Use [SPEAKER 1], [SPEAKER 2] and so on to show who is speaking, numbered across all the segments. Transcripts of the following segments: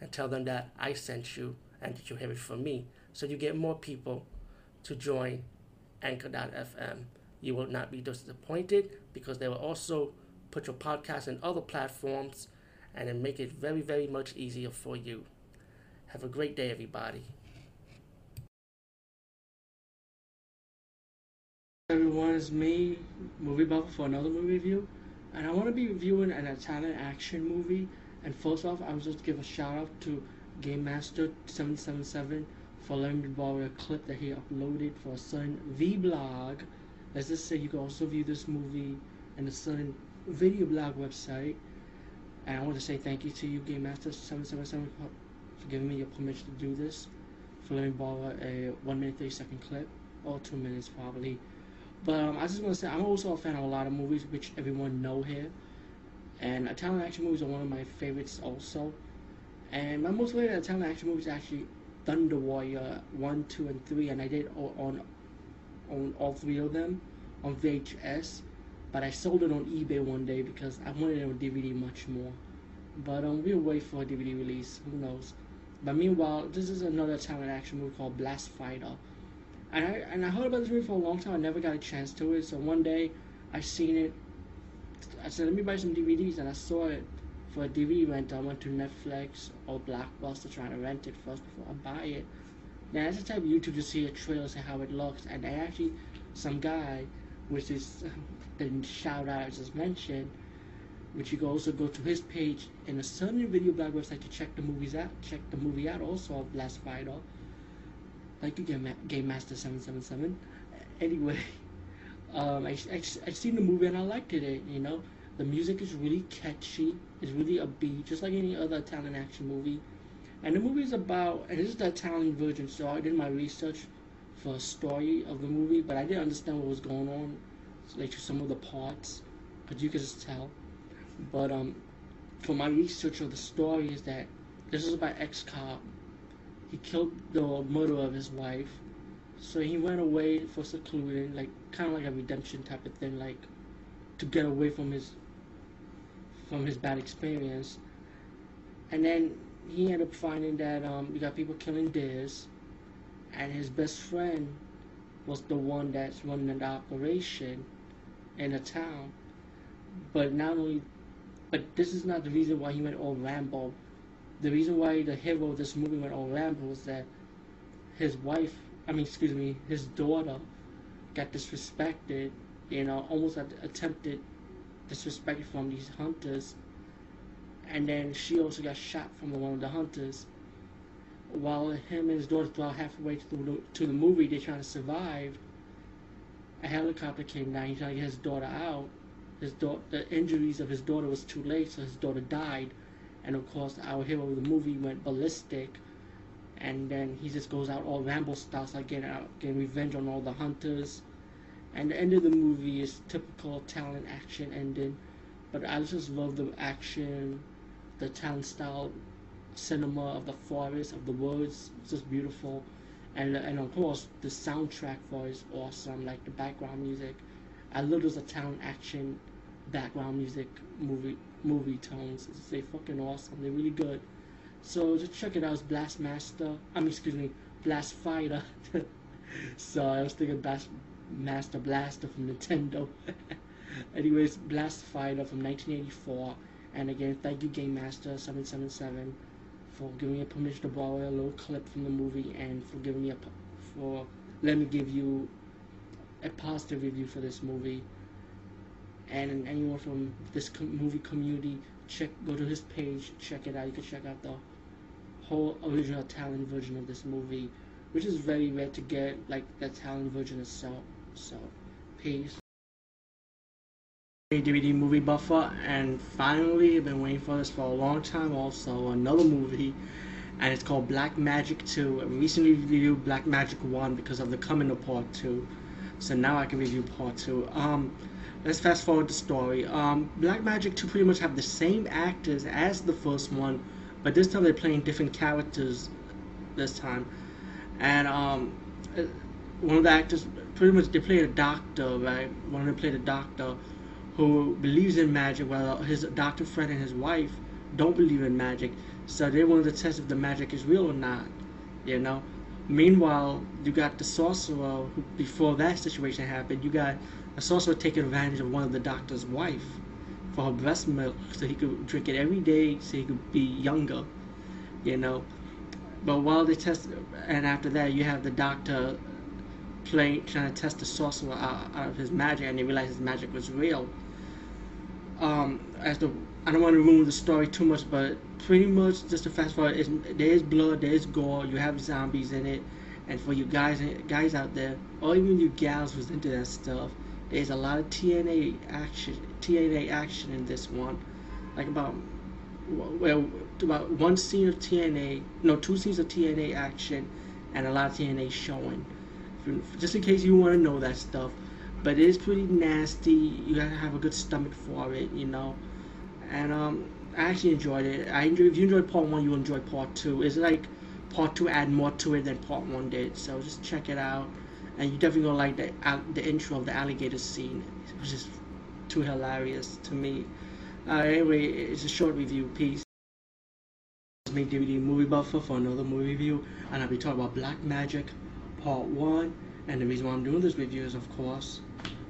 [SPEAKER 1] and tell them that I sent you and that you have it from me. So you get more people to join Anchor.fm. You will not be disappointed because they will also put your podcast in other platforms and then make it very, very much easier for you. Have a great day, everybody. Everyone, it's me, Movie Buffer, for another movie review. And I want to be reviewing an Italian action movie. And first off, I would just give a shout out to Game Master 777 for letting me borrow a clip that he uploaded for a certain vlog. Let's just say you can also view this movie in a certain video blog website. And I want to say thank you to you, Game Master 777, for giving me your permission to do this. For letting me borrow a 1 minute 30 second clip, or 2 minutes probably. But um, I just want to say I'm also a fan of a lot of movies, which everyone know here. And Italian action movies are one of my favorites also. And my most favorite Italian action movie is actually Thunder Warrior 1, 2, and 3. And I did on, on all three of them on VHS. But I sold it on eBay one day because I wanted it on DVD much more. But um, we'll wait for a DVD release. Who knows? But meanwhile, this is another Italian action movie called Blast Fighter. And I and I heard about this movie for a long time. I never got a chance to it. So one day, I seen it. I said, let me buy some DVDs, and I saw it for a DVD rental. I went to Netflix or Blockbuster trying to rent it first before I buy it. Now that's the type of YouTube to see a trailer, see how it looks, and they actually some guy, which is the shout out I just mentioned, which you can also go to his page in a certain video blog website to check the movies out, check the movie out also of Blast Fighter like you Game, Game Master 777. Anyway, um, I, I, I seen the movie and I liked it, you know. The music is really catchy. It's really a beat, just like any other Italian action movie. And the movie is about, and this is the Italian version, so I did my research for a story of the movie, but I didn't understand what was going on, like some of the parts, but you can just tell. But um, for my research of the story is that this is about ex-cop he killed the murderer of his wife. So he went away for secluding, like kind of like a redemption type of thing, like to get away from his from his bad experience. And then he ended up finding that um, you got people killing deers, and his best friend was the one that's running the operation in the town. But not only, but this is not the reason why he went all Rambo the reason why the hero of this movie went all Rambo was that his wife, I mean, excuse me, his daughter got disrespected, you know, almost attempted disrespect from these hunters. And then she also got shot from one of the hunters. While him and his daughter throughout halfway to the, to the movie, they're trying to survive. A helicopter came down. He's trying to get his daughter out. His daughter, the injuries of his daughter was too late, so his daughter died and of course our hero of the movie went ballistic and then he just goes out all Rambo style, like getting out, getting revenge on all the hunters. And the end of the movie is typical Italian action ending, but I just love the action, the Italian style cinema of the forest, of the woods, it's just beautiful. And, and of course, the soundtrack for it is awesome, like the background music. I love those Italian action background music movie movie tones. It's they fucking awesome. They're really good. So just check it out. It's Blast Master. I mean, excuse me, Blast Fighter. so I was thinking Blast Master Blaster from Nintendo. Anyways, Blast Fighter from 1984. And again, thank you Game Master 777 for giving me permission to borrow a little clip from the movie and for giving me a for let me give you a positive review for this movie and anyone from this movie community, check go to his page, check it out. You can check out the whole original Italian version of this movie, which is very rare to get, like the Italian version itself. So, peace. DVD movie buffer, and finally, I've been waiting for this for a long time. Also, another movie, and it's called Black Magic 2. I recently reviewed Black Magic 1 because of the coming of part 2. So now I can review part 2. Um, let's fast forward the story. Um, Black Magic 2 pretty much have the same actors as the first one, but this time they're playing different characters this time. And um, one of the actors, pretty much, they played a doctor, right? One of them played a doctor who believes in magic, while his doctor friend and his wife don't believe in magic. So they wanted to test if the magic is real or not, you know. Meanwhile, you got the sorcerer. Who, before that situation happened, you got a sorcerer taking advantage of one of the doctor's wife for her breast milk, so he could drink it every day, so he could be younger, you know. But while they test, and after that, you have the doctor play trying to test the sorcerer out, out of his magic, and they realize his magic was real. Um, as the I don't want to ruin the story too much, but pretty much just to fast forward, there is blood, there is gore, you have zombies in it, and for you guys guys out there, or even you gals who's into that stuff, there's a lot of TNA action, TNA action in this one, like about well about one scene of TNA, no two scenes of TNA action, and a lot of TNA showing. Just in case you want to know that stuff, but it is pretty nasty. You gotta have a good stomach for it, you know and um, I actually enjoyed it. I enjoyed, if you enjoyed part one, you'll enjoy part two. It's like part two add more to it than part one did. So just check it out, and you definitely gonna like the the intro of the alligator scene, which is too hilarious to me. Uh, anyway, it's a short review. Peace. Make DVD movie buffer for another movie review, and I'll be talking about Black Magic Part One. And the reason why I'm doing this review is, of course,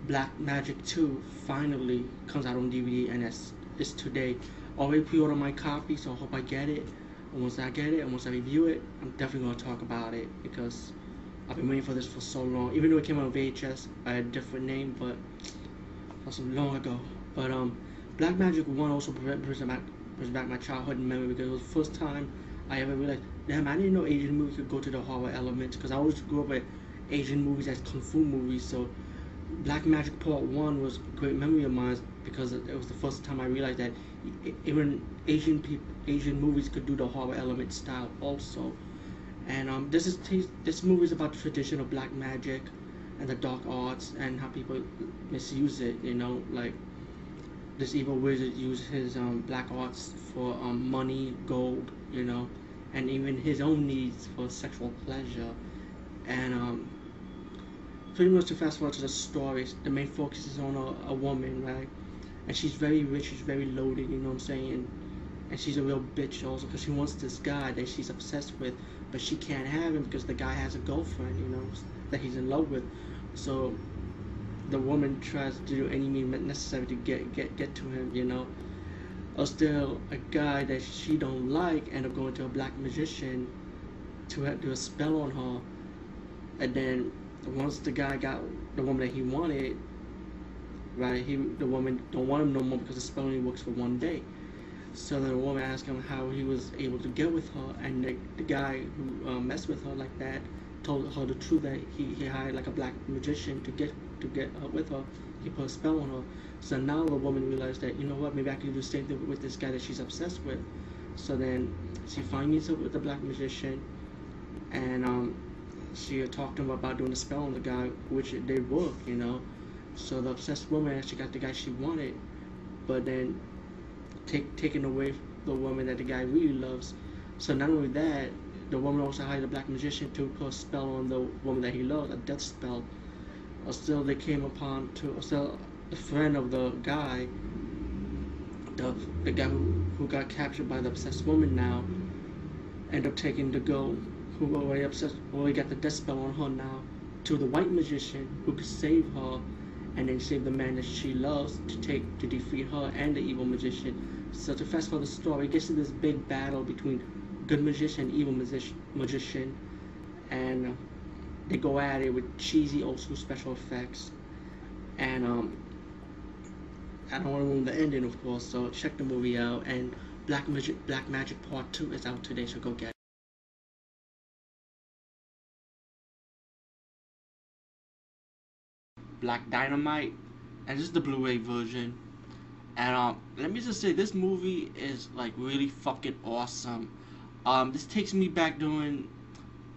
[SPEAKER 1] Black Magic 2 finally comes out on DVD, and it's is today. Already pre-order my copy, so I hope I get it. And once I get it, and once I review it, I'm definitely gonna talk about it because I've been waiting for this for so long. Even though it came out on VHS, a different name, but that's long ago. But um, Black Magic One also brings back brings back my childhood memory because it was the first time I ever realized, damn, I didn't know Asian movies could go to the horror element because I always grew up with Asian movies as kung fu movies. So Black Magic Part One was a great memory of mine because it was the first time I realized that even Asian people, Asian movies could do the horror element style also. And um, this is this movie is about the tradition of black magic and the dark arts and how people misuse it. You know, like this evil wizard uses his um, black arts for um, money, gold. You know, and even his own needs for sexual pleasure. And um, pretty much to fast forward to the story, the main focus is on a, a woman, right? and she's very rich, she's very loaded, you know what I'm saying? And she's a real bitch also because she wants this guy that she's obsessed with, but she can't have him because the guy has a girlfriend, you know, that he's in love with. So the woman tries to do any means necessary to get get get to him, you know. Or still, a guy that she don't like end up going to a black magician to do a spell on her, and then once the guy got the woman that he wanted, right? He, the woman don't want him no more because the spell only works for one day. So then the woman asked him how he was able to get with her, and the, the guy who uh, messed with her like that told her the truth that he, he hired like a black magician to get to get uh, with her. He put a spell on her. So now the woman realized that you know what, maybe I can do the same thing with this guy that she's obsessed with. So then she finally meets up with the black magician, and um, she talked to him about doing a spell on the guy, which it did work, you know. So the obsessed woman actually got the guy she wanted, but then take taking away the woman that the guy really loves. So not only that, the woman also hired a black magician to put a spell on the woman that he loved, a death spell. Or still they came upon to still the friend of the guy, the the guy who, who got captured by the obsessed woman now, end up taking the girl who already obsessed already got the death spell on her now to the white magician who could save her and then save the man that she loves to take to defeat her and the evil magician. So to fast forward the story, it gets to this big battle between good magician and evil magician, magician and uh, they go at it with cheesy old school special effects. And um, I don't want to ruin the ending, of course. So check the movie out. And Black Magic, Black Magic Part Two is out today, so go get. it. Black Dynamite, and this is the Blu-ray version. And um, let me just say, this movie is like really fucking awesome.
[SPEAKER 2] Um, this takes me back doing.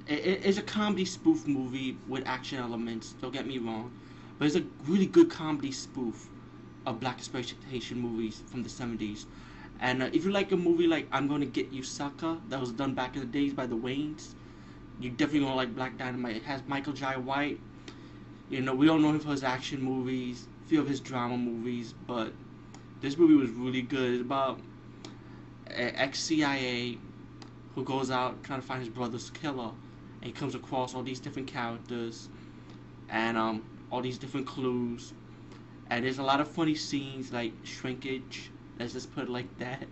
[SPEAKER 2] It, it's a comedy spoof movie with action elements. Don't get me wrong, but it's a really good comedy spoof of black exploitation movies from the '70s. And uh, if you like a movie like I'm Gonna Get You Sucker, that was done back in the days by the Wayans, you definitely gonna like Black Dynamite. It has Michael Jai White. You know, we all know him for his action movies, a few of his drama movies, but this movie was really good. It's about an ex CIA who goes out trying to find his brother's killer, he comes across all these different characters and um, all these different clues. And there's a lot of funny scenes like shrinkage. Let's just put it like that.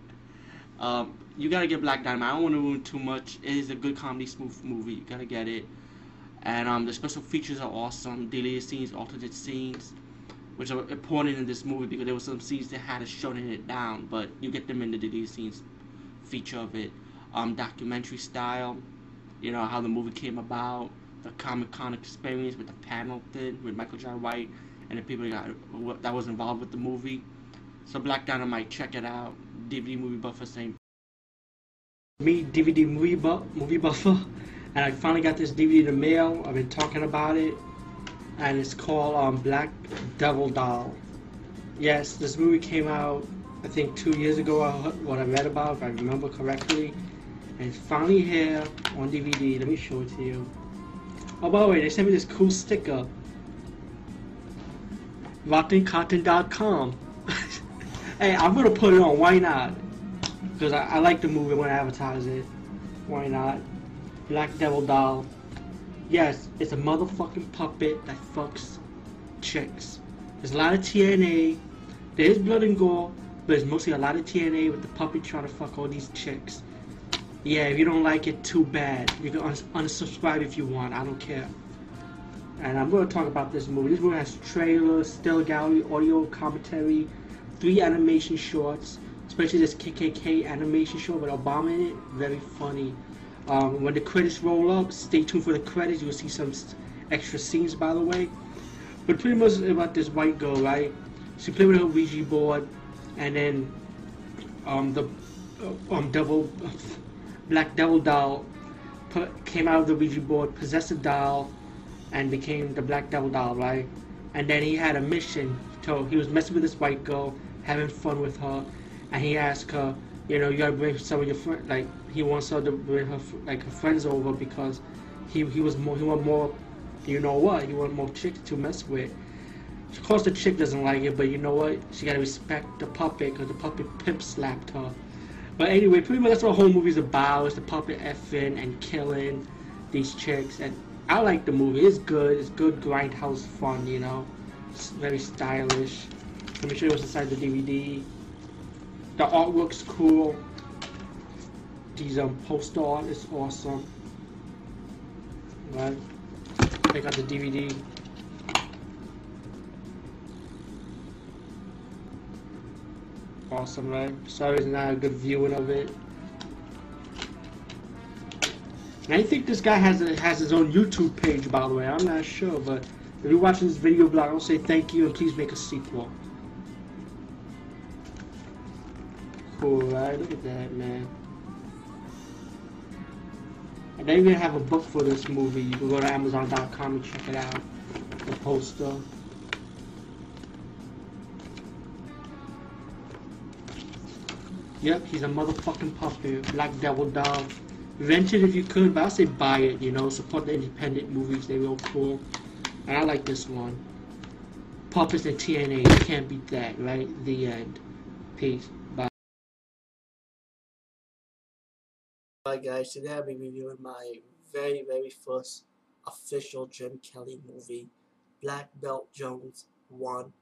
[SPEAKER 2] Um, you gotta get Black Dynamite. I don't want to ruin too much. It is a good comedy smooth movie. You gotta get it. And um, the special features are awesome. Deleted scenes, alternate scenes, which are important in this movie because there were some scenes that had to shorten it down, but you get them in the deleted scenes feature of it. Um, documentary style, you know how the movie came about, the Comic Con experience with the panel thing with Michael Jai White and the people that, got, that was involved with the movie. So Black Dynamite, check it out. DVD movie buffer same.
[SPEAKER 1] Me DVD movie buff movie buffer, and I finally got this DVD in the mail. I've been talking about it, and it's called um, Black Devil Doll. Yes, this movie came out I think two years ago. What I read about, if I remember correctly, and it's finally here on DVD. Let me show it to you. Oh, by the way, they sent me this cool sticker. RottenCotton.com. hey, I'm gonna put it on. Why not? Because I, I like the movie when I advertise it. Why not? Black Devil Doll. Yes, it's a motherfucking puppet that fucks chicks. There's a lot of TNA. There is blood and gore, but it's mostly a lot of TNA with the puppet trying to fuck all these chicks. Yeah, if you don't like it, too bad. You can uns unsubscribe if you want. I don't care. And I'm going to talk about this movie. This movie has trailer, still gallery, audio commentary, three animation shorts, especially this KKK animation short with Obama in it. Very funny. Um, when the credits roll up, stay tuned for the credits. You'll see some extra scenes, by the way. But pretty much about this white girl, right? She played with her Ouija board, and then um, the uh, um, Black Devil doll put, came out of the Ouija board, possessed the doll, and became the Black Devil doll, right? And then he had a mission. So he was messing with this white girl, having fun with her, and he asked her, you know, you gotta bring some of your friends. Like he wants her to bring her like her friends over because he he was more he want more, you know what? He want more chicks to mess with. Of course, the chick doesn't like it, but you know what? She gotta respect the puppet because the puppet pimp slapped her. But anyway, pretty much that's what the whole movie's about. It's the puppet effing and killing these chicks. And I like the movie. It's good. It's good grindhouse fun, you know. It's very stylish. Let me show you what's inside the DVD. The artwork's cool. These um poster art is awesome. Right. Check out the DVD. Awesome, right? Sorry it's not a good viewing of it. And I think this guy has a, has his own YouTube page, by the way. I'm not sure, but if you're watching this video blog, I'll say thank you and please make a sequel. Cool, right? Look at that, man. And they even have a book for this movie. You can go to Amazon.com and check it out. The poster. Yep, he's a motherfucking puppet. Black Devil Doll. Rent it if you could, but I say buy it, you know. Support the independent movies, they're real cool. And I like this one. Puppets and TNA, you can't beat that, right? The end. Peace. Bye. Hi guys, today I'll be reviewing my very, very first official Jim Kelly movie, Black Belt Jones 1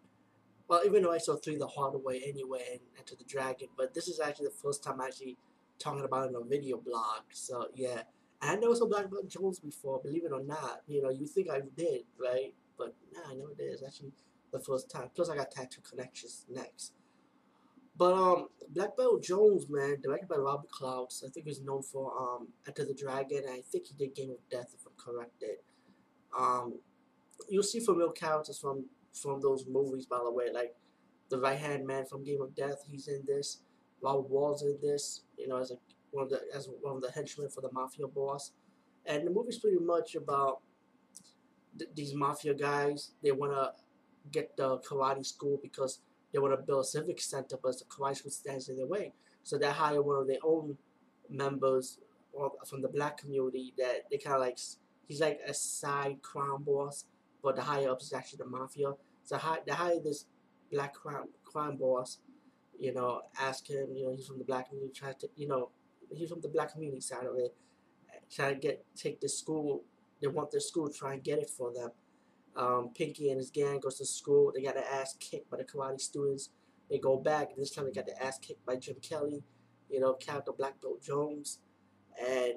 [SPEAKER 1] well, even though I saw three the hard way anyway and Enter the Dragon, but this is actually the first time I'm actually talking about it in a video blog. So yeah, and I never saw Black Belt Jones before, believe it or not. You know, you think I did, right? But nah, I never did. It's actually the first time. Plus, I got Tattoo Connections next. But um, Black Belt Jones, man, directed by Robert Clouse. I think he's known for um Enter the Dragon. I think he did Game of Death, if I'm corrected. Um, you'll see familiar characters from from those movies, by the way, like the right hand man from Game of Death. He's in this. Robert Wall's in this. You know, as a
[SPEAKER 3] one of the as one of the henchmen for the mafia boss, and the movie's pretty much about th- these mafia guys. They want to get the karate school because they want to build a civic center, but the karate school stands in their way. So they hire one of their own members from the black community that they kind of like. He's like a side crime boss, but the higher up is actually the mafia. So hi- they hire this black crime crime boss. You know, ask him. You know, he's from the black community. Try to, you know, he's from the black community side of it. Try to get take this school. They want their school. Try and get it for them. Um, Pinky and his gang goes to school. They got their ass kicked by the karate students. They go back. This time they got their ass kicked by Jim Kelly. You know, character Black Belt Jones, and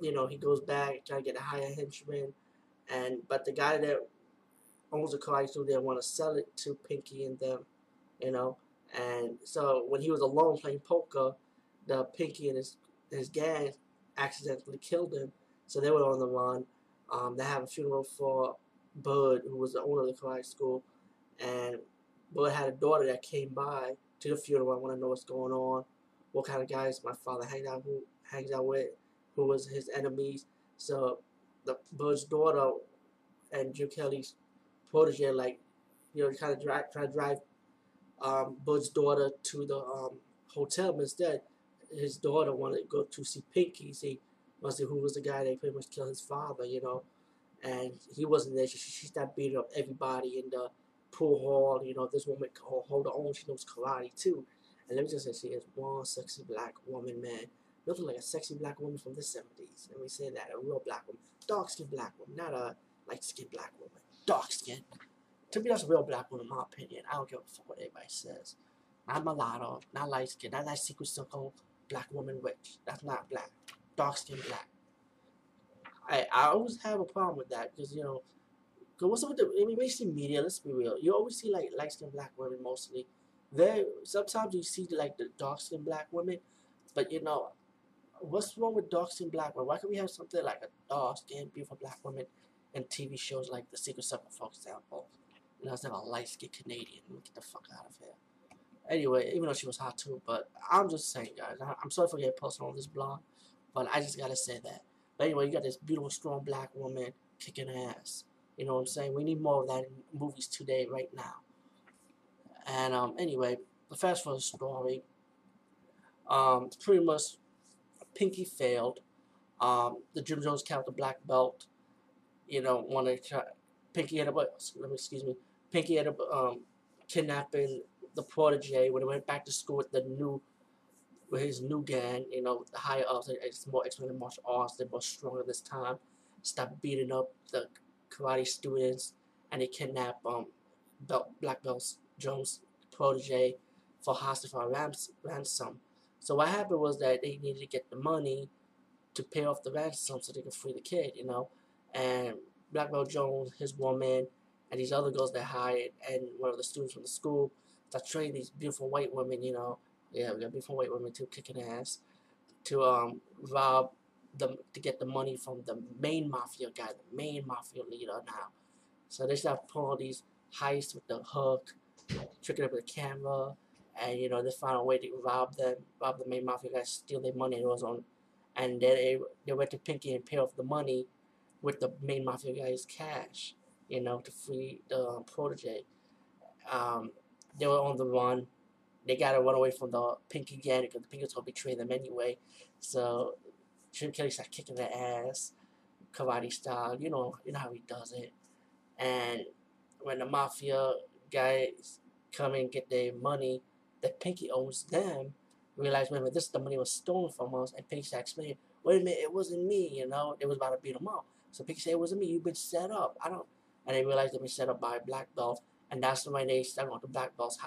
[SPEAKER 3] you know he goes back trying to get a higher henchman, and but the guy that owns the karate didn't want to sell it to Pinky and them, you know, and so when he was alone playing poker, the Pinky and his his gang accidentally killed him, so they were on the run. Um, they have a funeral for Bud, who was the owner of the karate school, and Bud had a daughter that came by to the funeral. I want to know what's going on, what kind of guys my father hangs out who hangs out with, who was his enemies. So the Bud's daughter and Jim Kelly's protege, like you know, kind of drive, try to drive um, Bud's daughter to the um, hotel. But instead, his daughter wanted to go to see Pinky, see, see who was the guy that pretty much killed his father, you know. And he wasn't there. She, she started beating up everybody in the pool hall. You know, this woman can hold her own. She knows karate too. And let me just say, she is one sexy black woman, man. Looking like a sexy black woman from the 70s. Let me say that. A real black woman. Dark skinned black woman, not a light skinned black woman. Dark skin. To me, that's a real black woman, in my opinion. I don't give a fuck what anybody says. Not mulatto, not light skin, not that secret circle black woman witch. That's not black. Dark skin black. I, I always have a problem with that because, you know, because what's up with the, I mean, mainstream media, let's be real. You always see, like, light skin black women mostly. There, sometimes you see, like, the dark skin black women, but, you know, what's wrong with dark skin black women? Why can't we have something like a dark skin beautiful black woman in TV shows like The Secret Circle, for example? You know, instead of a light skinned Canadian. Get the fuck out of here. Anyway, even though she was hot too, but I'm just saying, guys. I- I'm sorry for getting personal on this blog, but I just gotta say that. But anyway, you got this beautiful, strong black woman kicking ass. You know what I'm saying? We need more of that in movies today, right now. And um, anyway, the fast forward story. Um, pretty much, Pinky failed. Um, the Jim Jones character, Black Belt, you know, wanted to try. Pinky ended up, excuse me. Pinky ended up um, kidnapping the protege when he went back to school with the new, with his new gang. You know, the higher ups, it's more expert in martial arts. They're more stronger this time. Stop beating up the karate students, and they kidnap um, Belt, Black Belt Jones protege for hostage for rams, ransom. So what happened was that they needed to get the money to pay off the ransom so they could free the kid, you know. And Black Belt Jones, his woman, and these other girls they hired, and one of the students from the school, start training these beautiful white women, you know. Yeah, we got beautiful white women too, kicking ass, to um rob them to get the money from the main mafia guy, the main mafia leader now. So they start pulling these heists with the hook, tricking up the camera, and you know they found a way to rob them, rob the main mafia guy, steal their money. It was on, and then they they went to Pinky and pay off the money with the main mafia guy's cash, you know, to free the um, protege. Um, they were on the run. They got to run away from the Pinky gang because the was gonna betray them anyway. So Jim Kelly started kicking their ass, karate style. You know, you know how he does it. And when the mafia guys come and get their money that Pinky owes them, realize, wait a minute, this the money was stolen from us, and Pinky started explaining, wait a minute, it wasn't me, you know, it was about to beat them up. So Pinky said, it wasn't me, you've been set up. I don't, and they realized they've been set up by Black Belt, and that's when they started on the Black Belt's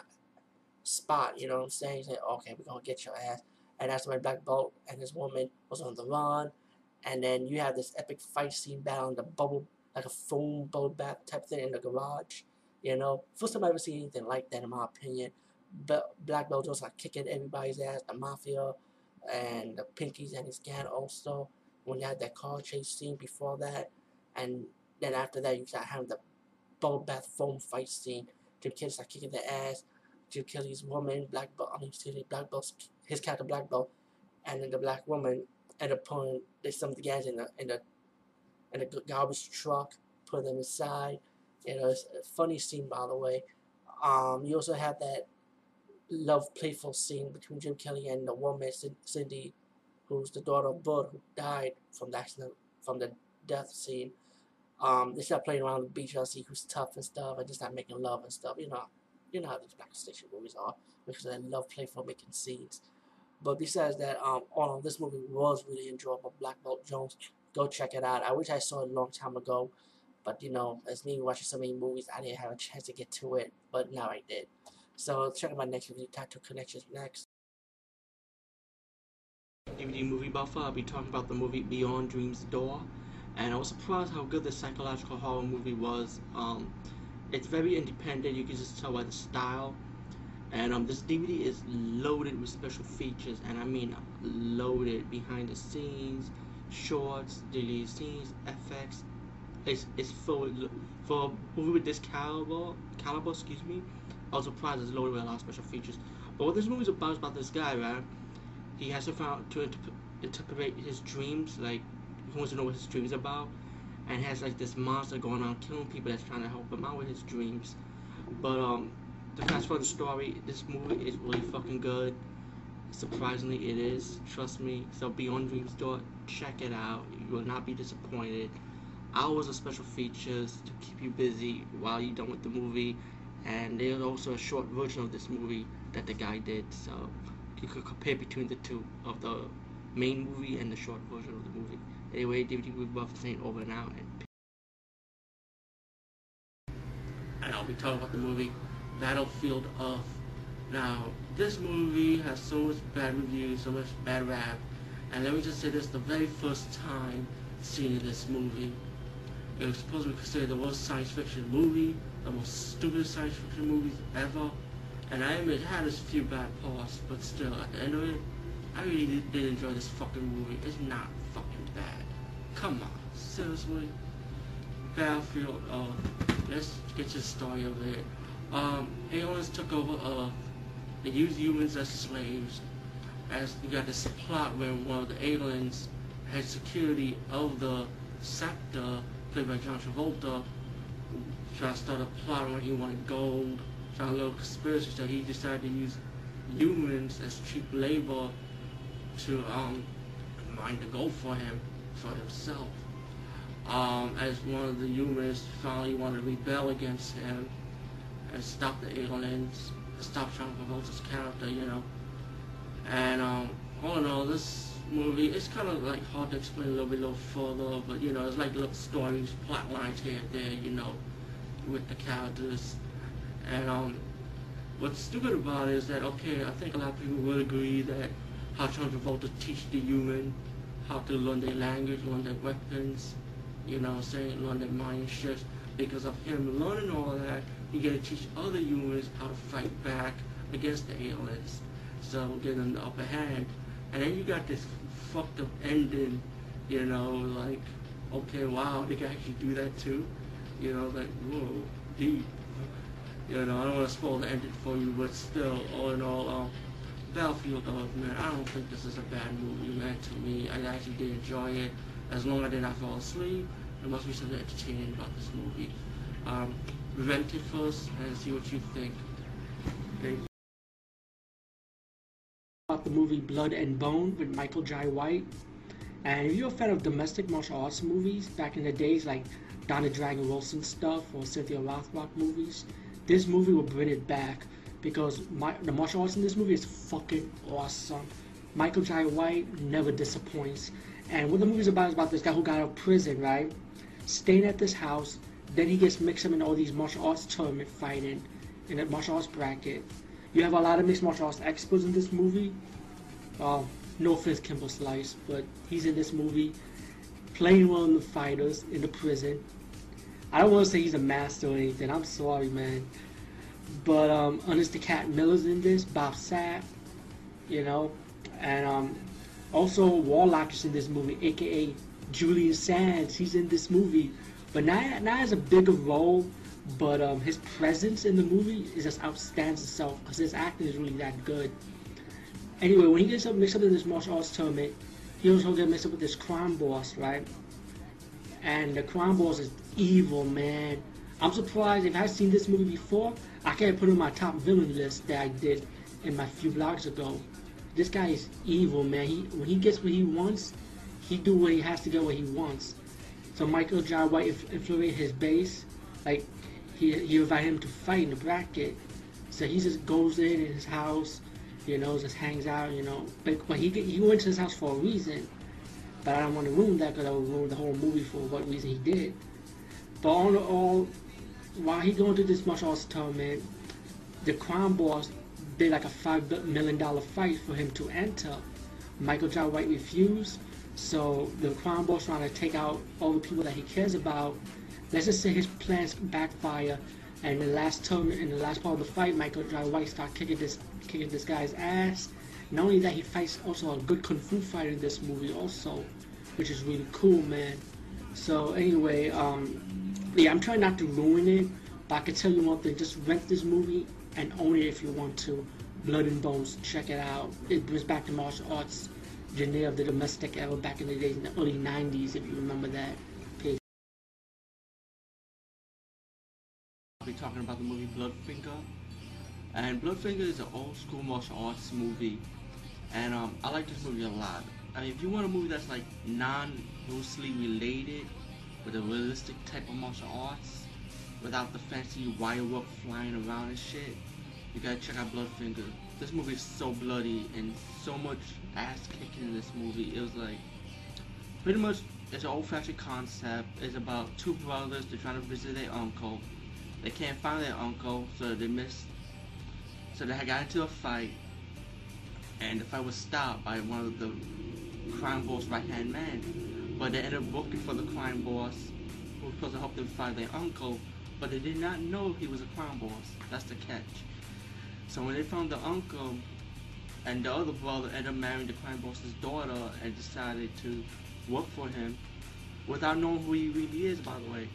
[SPEAKER 3] spot, you know what I'm saying? Said, okay, we're gonna get your ass. And that's when Black Belt and this woman was on the run, and then you have this epic fight scene battle in the bubble, like a foam bubble bath type thing in the garage. You know, first time I ever seen anything like that, in my opinion. But Black Belt was like kicking everybody's ass, the mafia, and the Pinkies and his gang also. When you had that car chase scene before that, and then after that you start having the bubble bath foam fight scene. Jim Kelly start kicking their ass. Jim Kelly's woman, Black Belt, I mean, excuse me, Black Belt, his character Black Belt, and then the black woman end up pulling they some of the guys in the in the in the garbage truck, put them inside. You know, it's a funny scene by the way. Um, you also have that love playful scene between Jim Kelly and the woman Cindy, who's the daughter of Bud, who died from the accident from the death scene. Um, they start playing around the beach. I see who's tough and stuff, and just start making love and stuff. You know, you know how these blaxploitation movies are because they love playful making scenes. But besides that, um, of this movie was really enjoyable. Black Belt Jones, go check it out. I wish I saw it a long time ago, but you know, as me watching so many movies, I didn't have a chance to get to it. But now I did. So check out my next review, Tattoo Connections next.
[SPEAKER 2] DVD movie buffer. I'll be talking about the movie Beyond Dream's Door and I was surprised how good the psychological horror movie was. Um, it's very independent. You can just tell by the style. And um, this DVD is loaded with special features, and I mean loaded behind the scenes, shorts, deleted scenes, FX. It's it's full for a movie with this caliber. Caliber, excuse me. I was surprised it's loaded with a lot of special features. But what this movie's about is about this guy, right? He has to find to interpret his dreams, like he wants to know what his dreams about and has like this monster going around killing people that's trying to help him out with his dreams. But um to fast forward the story, this movie is really fucking good. Surprisingly it is. Trust me. So Beyond Dreams Door, check it out. You will not be disappointed. Hours of special features to keep you busy while you're done with the movie. And there's also a short version of this movie that the guy did, so you could compare between the two of the main movie and the short version of the movie. Anyway, DVD movie buff saying over now and and I'll be talking about the movie Battlefield Earth. Now, this movie has so much bad reviews, so much bad rap, and let me just say this, the very first time seeing this movie, it was supposed to be considered the worst science fiction movie, the most stupid science fiction movies ever, and I admit it had a few bad parts, but still, at the end of it, I really did enjoy this fucking movie. It's not fucking bad. Come on, seriously? Battlefield, uh, let's get your story of it. Um, aliens took over Earth. They used humans as slaves. As you got this plot where one of the aliens had security of the sector, played by John Travolta, trying to start a plot when he wanted gold, trying a little conspiracy, so he decided to use humans as cheap labor to um, mine the gold for him, for himself. Um, as one of the humans finally wanted to rebel against him and stop the aliens, stop John Travolta's character, you know. And um, all in all, this movie, it's kind of like hard to explain a little bit a little further, but you know, it's like little stories, plot lines here and there, you know, with the characters. And um, what's stupid about it is that, okay, I think a lot of people would agree that how John Travolta teach the human how to learn their language, learn their weapons, you know, saying learn their mind shifts. Because of him learning all that, you get to teach other humans how to fight back against the aliens. So get them the upper hand. And then you got this fucked up ending, you know, like, okay, wow, they can actually do that too. You know, like, whoa, deep. You know, I don't want to spoil the ending for you, but still, all in all, um, Battlefield Earth, man, I don't think this is a bad movie, man, to me. I actually did enjoy it. As long as I did not fall asleep, there must be something entertaining about this movie. Um, rent it first and see what you think. Thank you.
[SPEAKER 1] About the movie Blood and Bone with Michael Jai White. And if you're a fan of domestic martial arts movies back in the days like Don the Dragon Wilson stuff or Cynthia Rothrock movies, this movie will bring it back because my, the martial arts in this movie is fucking awesome. Michael Jai White never disappoints. And what the movie's about is about this guy who got out of prison, right? Staying at this house, then he gets mixed up in all these martial arts tournament fighting in a martial arts bracket. You have a lot of mixed martial arts experts in this movie. Uh, no offense, Kimbo Slice, but he's in this movie playing one of the fighters in the prison. I don't want to say he's a master or anything. I'm sorry, man. But um, Ernest Cat Miller's in this, Bob Sapp, you know, and um, also Warlock is in this movie, aka Julian Sands. He's in this movie, but not not as a bigger role, but um, his presence in the movie is just outstands itself because his acting is really that good. Anyway, when he gets up mixed up in this martial arts tournament, he also gets mixed up with this crime boss, right? And the crime boss is evil, man. I'm surprised if I've seen this movie before, I can't put it on my top villain list that I did in my few vlogs ago. This guy is evil, man. He when he gets what he wants, he do what he has to get what he wants. So Michael Jai White infiltrated his base, like he he invited him to fight in the bracket. So he just goes in, in his house, you know, just hangs out, you know. But, but he he went to his house for a reason. But I don't want to ruin that because I would ruin the whole movie for what reason he did. But all in all, while he going through this martial arts tournament, the crime boss bid like a five million dollar fight for him to enter. Michael Jai White refused, so the crime boss trying to take out all the people that he cares about. Let's just say his plans backfire, and the last tournament, in the last part of the fight, Michael Jai White start kicking this kicking this guy's ass. Not only that, he fights also a good kung fu fighter in this movie also, which is really cool, man. So anyway, um, yeah, I'm trying not to ruin it, but I can tell you one thing: just rent this movie and own it if you want to. Blood and Bones, check it out. It brings back the martial arts genre of the domestic era back in the days in the early 90s, if you remember that. Peace.
[SPEAKER 2] I'll be talking about the movie Bloodfinger. And Bloodfinger is an old school martial arts movie. And um, I like this movie a lot. I mean, if you want a movie that's like non-loosely related with a realistic type of martial arts, without the fancy wire work flying around and shit, you gotta check out Bloodfinger. This movie is so bloody and so much ass kicking in this movie. It was like pretty much it's an old fashioned concept. It's about two brothers, they're trying to visit their uncle. They can't find their uncle, so they miss so they got into a fight and the fight was stopped by one of the crime boss right hand man. But they ended up working for the crime boss who was supposed to help them find their uncle but they did not know he was a crime boss. That's the catch. So when they found the uncle, and the other brother ended up marrying the crime boss's daughter and decided to work for him without knowing who he really is, by the way.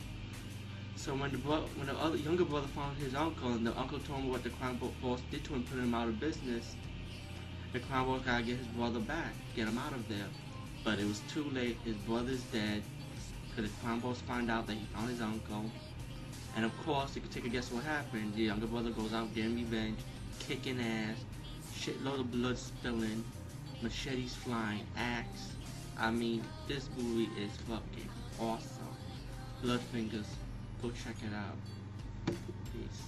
[SPEAKER 2] So when the bro- when the other younger brother found his uncle and the uncle told him what the crime boss did to him, put him out of business, the crime boss gotta get his brother back, get him out of there. But it was too late. His brother's dead. Because the boss found out that he found his uncle and of course, you can take a guess what happened. The younger brother goes out getting revenge, kicking ass, shitload of blood spilling, machetes flying, axe. I mean, this movie is fucking awesome. Bloodfingers, go check it out. Peace.